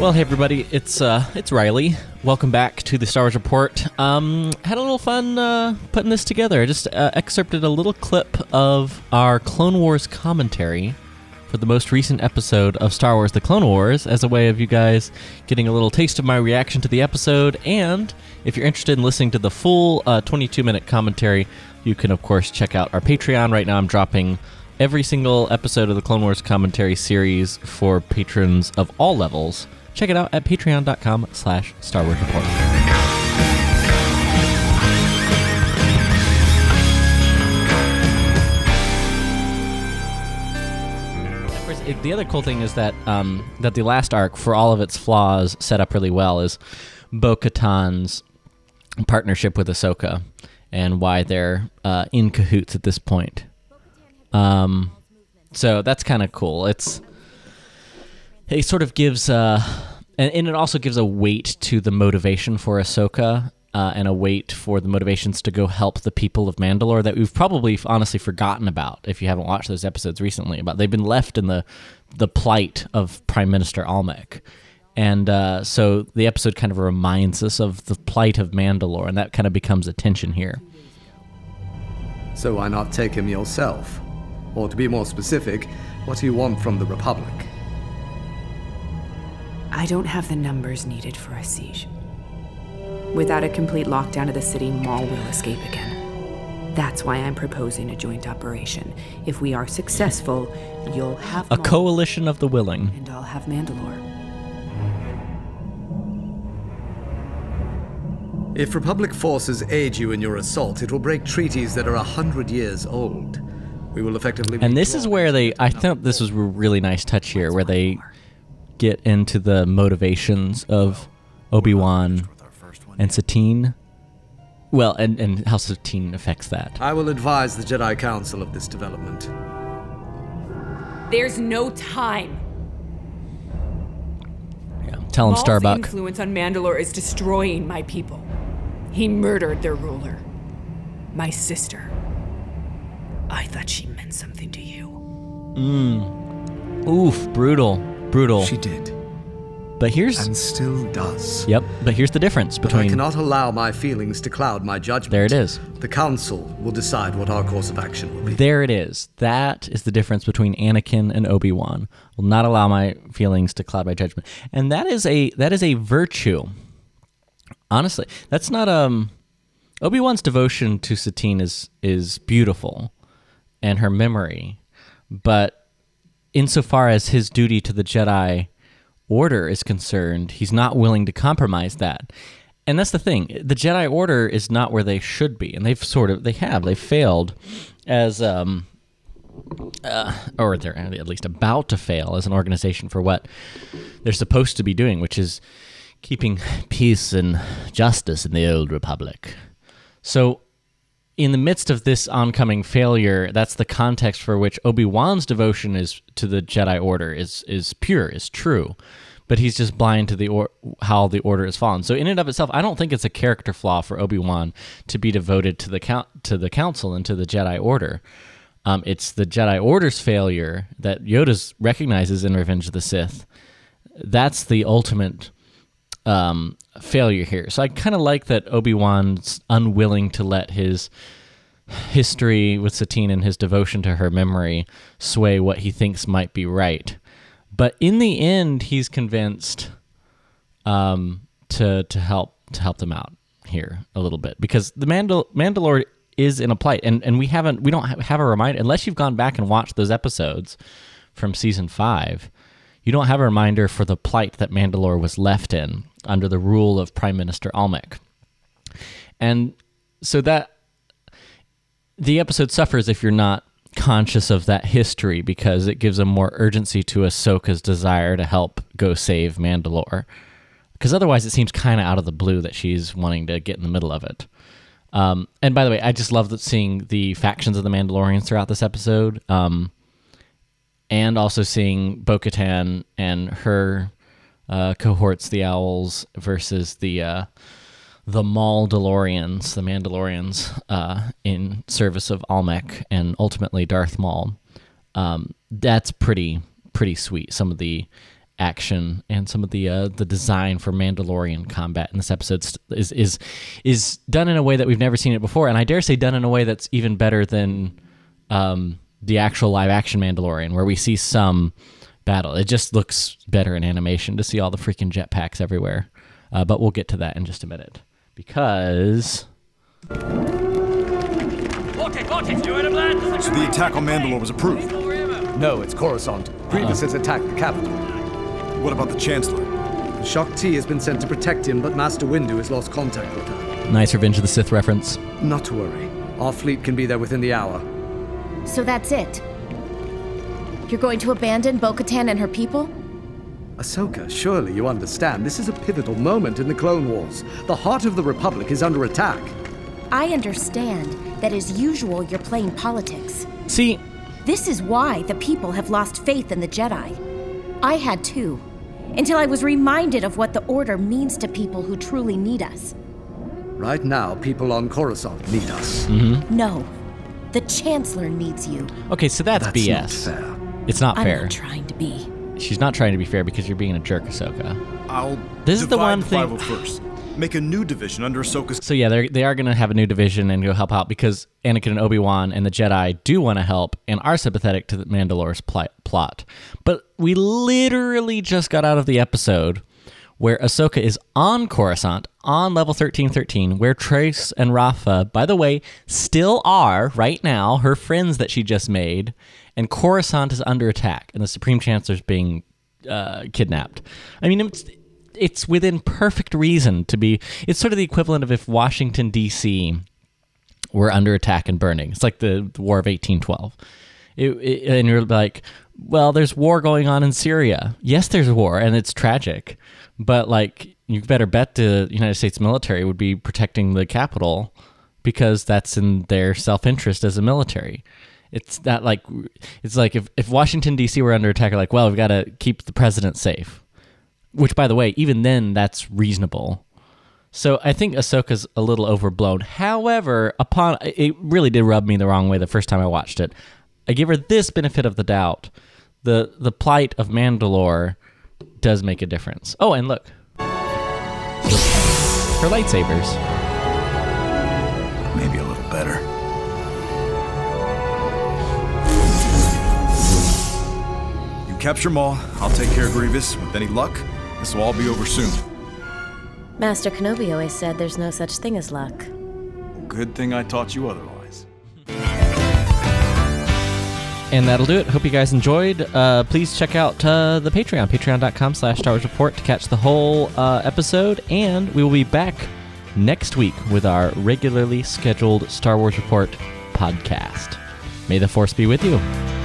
Well, hey everybody, it's uh, it's Riley. Welcome back to the Star Wars Report. Um, had a little fun uh, putting this together. I just uh, excerpted a little clip of our Clone Wars commentary for the most recent episode of Star Wars: The Clone Wars, as a way of you guys getting a little taste of my reaction to the episode. And if you're interested in listening to the full 22 minute commentary, you can of course check out our Patreon. Right now, I'm dropping every single episode of the Clone Wars commentary series for patrons of all levels. Check it out at patreon.com slash Star Wars Report. The other cool thing is that um, that the last arc, for all of its flaws, set up really well is Bo-Katan's partnership with Ahsoka and why they're uh, in cahoots at this point. Um, so that's kind of cool. It's it sort of gives uh, and, and it also gives a weight to the motivation for Ahsoka uh, and a weight for the motivations to go help the people of Mandalore that we've probably honestly forgotten about if you haven't watched those episodes recently. About they've been left in the the plight of Prime Minister Almec, and uh, so the episode kind of reminds us of the plight of Mandalore, and that kind of becomes a tension here. So why not take him yourself? Or to be more specific, what do you want from the Republic? I don't have the numbers needed for a siege. Without a complete lockdown of the city, Maul will escape again. That's why I'm proposing a joint operation. If we are successful, you'll have a Maul, coalition of the willing, and I'll have Mandalore. If Republic forces aid you in your assault, it will break treaties that are a hundred years old. We will effectively. And this is where they. I thought this was a really nice touch here, where they get into the motivations of Obi Wan and Satine. Well, and, and how Satine affects that. I will advise the Jedi Council of this development. There's no time. Yeah. Tell him Maul's Starbuck. influence on Mandalore is destroying my people. He murdered their ruler, my sister. I thought she meant something to you. Mmm. Oof, brutal, brutal. She did, But here's and still does. yep. But here's the difference But I cannot allow my feelings to cloud my judgment. There it is. The Council will decide what our course of action will be. There it is. That is the difference between Anakin and Obi Wan. Will not allow my feelings to cloud my judgment, and that is a that is a virtue. Honestly, that's not um. Obi Wan's devotion to Satine is is beautiful, and her memory, but insofar as his duty to the Jedi Order is concerned, he's not willing to compromise that. And that's the thing. The Jedi Order is not where they should be, and they've sort of they have they've failed as um uh, or they're at least about to fail as an organization for what they're supposed to be doing, which is keeping peace and justice in the old republic. So in the midst of this oncoming failure, that's the context for which Obi Wan's devotion is to the Jedi Order is is pure, is true, but he's just blind to the or- how the Order has fallen. So in and of itself, I don't think it's a character flaw for Obi Wan to be devoted to the to the Council and to the Jedi Order. Um, it's the Jedi Order's failure that Yoda recognizes in Revenge of the Sith. That's the ultimate um, failure here. So I kind of like that Obi Wan's unwilling to let his history with Satine and his devotion to her memory sway what he thinks might be right. But in the end, he's convinced um, to to help to help them out here a little bit because the Mandal- Mandalore is in a plight, and and we haven't we don't have, a reminder unless you've gone back and watched those episodes from season five. You don't have a reminder for the plight that Mandalore was left in under the rule of Prime Minister Almec. And so that the episode suffers if you're not conscious of that history because it gives a more urgency to Ahsoka's desire to help go save Mandalore. Because otherwise, it seems kind of out of the blue that she's wanting to get in the middle of it. Um, and by the way, I just love seeing the factions of the Mandalorians throughout this episode, um, and also seeing Bo-Katan and her uh, cohorts, the Owls, versus the uh, the Maul-Delorians, the Mandalorians, uh, in service of Almec and ultimately Darth Maul. Um, that's pretty pretty sweet. Some of the action and some of the uh, the design for Mandalorian combat in this episode is is is done in a way that we've never seen it before, and I dare say done in a way that's even better than um, the actual live action Mandalorian, where we see some battle. It just looks better in animation to see all the freaking jetpacks everywhere. Uh, but we'll get to that in just a minute because So the attack on Mandalore was approved. No, it's Coruscant. Grievous has attacked the capital. What about the Chancellor? The Shock T has been sent to protect him, but Master Windu has lost contact with her. nice Revenge of the Sith reference. Not to worry. Our fleet can be there within the hour. So that's it. You're going to abandon Bo Katan and her people? Ahsoka, surely you understand. This is a pivotal moment in the Clone Wars. The heart of the Republic is under attack. I understand that as usual you're playing politics. See, This is why the people have lost faith in the Jedi. I had too, until I was reminded of what the Order means to people who truly need us. Right now, people on Coruscant need us. Mm-hmm. No, the Chancellor needs you. okay, so that's, That's BS. Not fair. It's not I'm fair. not trying to be. She's not trying to be fair because you're being a jerk, Ahsoka. I'll This is the divide one the thing- 501st. Make a new division under Ahsoka's. So yeah, they they are going to have a new division and go help out because Anakin and Obi Wan and the Jedi do want to help and are sympathetic to the Mandalore's pl- plot. But we literally just got out of the episode where Ahsoka is on Coruscant on level thirteen thirteen, where Trace and Rafa, by the way, still are right now her friends that she just made, and Coruscant is under attack and the Supreme Chancellor's being uh, kidnapped. I mean, it's it's within perfect reason to be. It's sort of the equivalent of if Washington D.C. were under attack and burning. It's like the, the War of 1812. It, it, and you're like, well, there's war going on in Syria. Yes, there's war, and it's tragic. But like, you better bet the United States military would be protecting the capital because that's in their self-interest as a military. It's that like, it's like if, if Washington D.C. were under attack, like, well, we've got to keep the president safe which by the way, even then that's reasonable. So I think Ahsoka's a little overblown. However, upon it really did rub me the wrong way the first time I watched it. I give her this benefit of the doubt. The the plight of Mandalore does make a difference. Oh, and look. Her lightsabers. Maybe a little better. You capture Maul, I'll take care of Grievous. With any luck, this will all be over soon. Master Kenobi always said there's no such thing as luck. Good thing I taught you otherwise. And that'll do it. Hope you guys enjoyed. Uh, please check out uh, the Patreon, patreon.com slash Star Wars Report to catch the whole uh, episode. And we will be back next week with our regularly scheduled Star Wars Report podcast. May the Force be with you.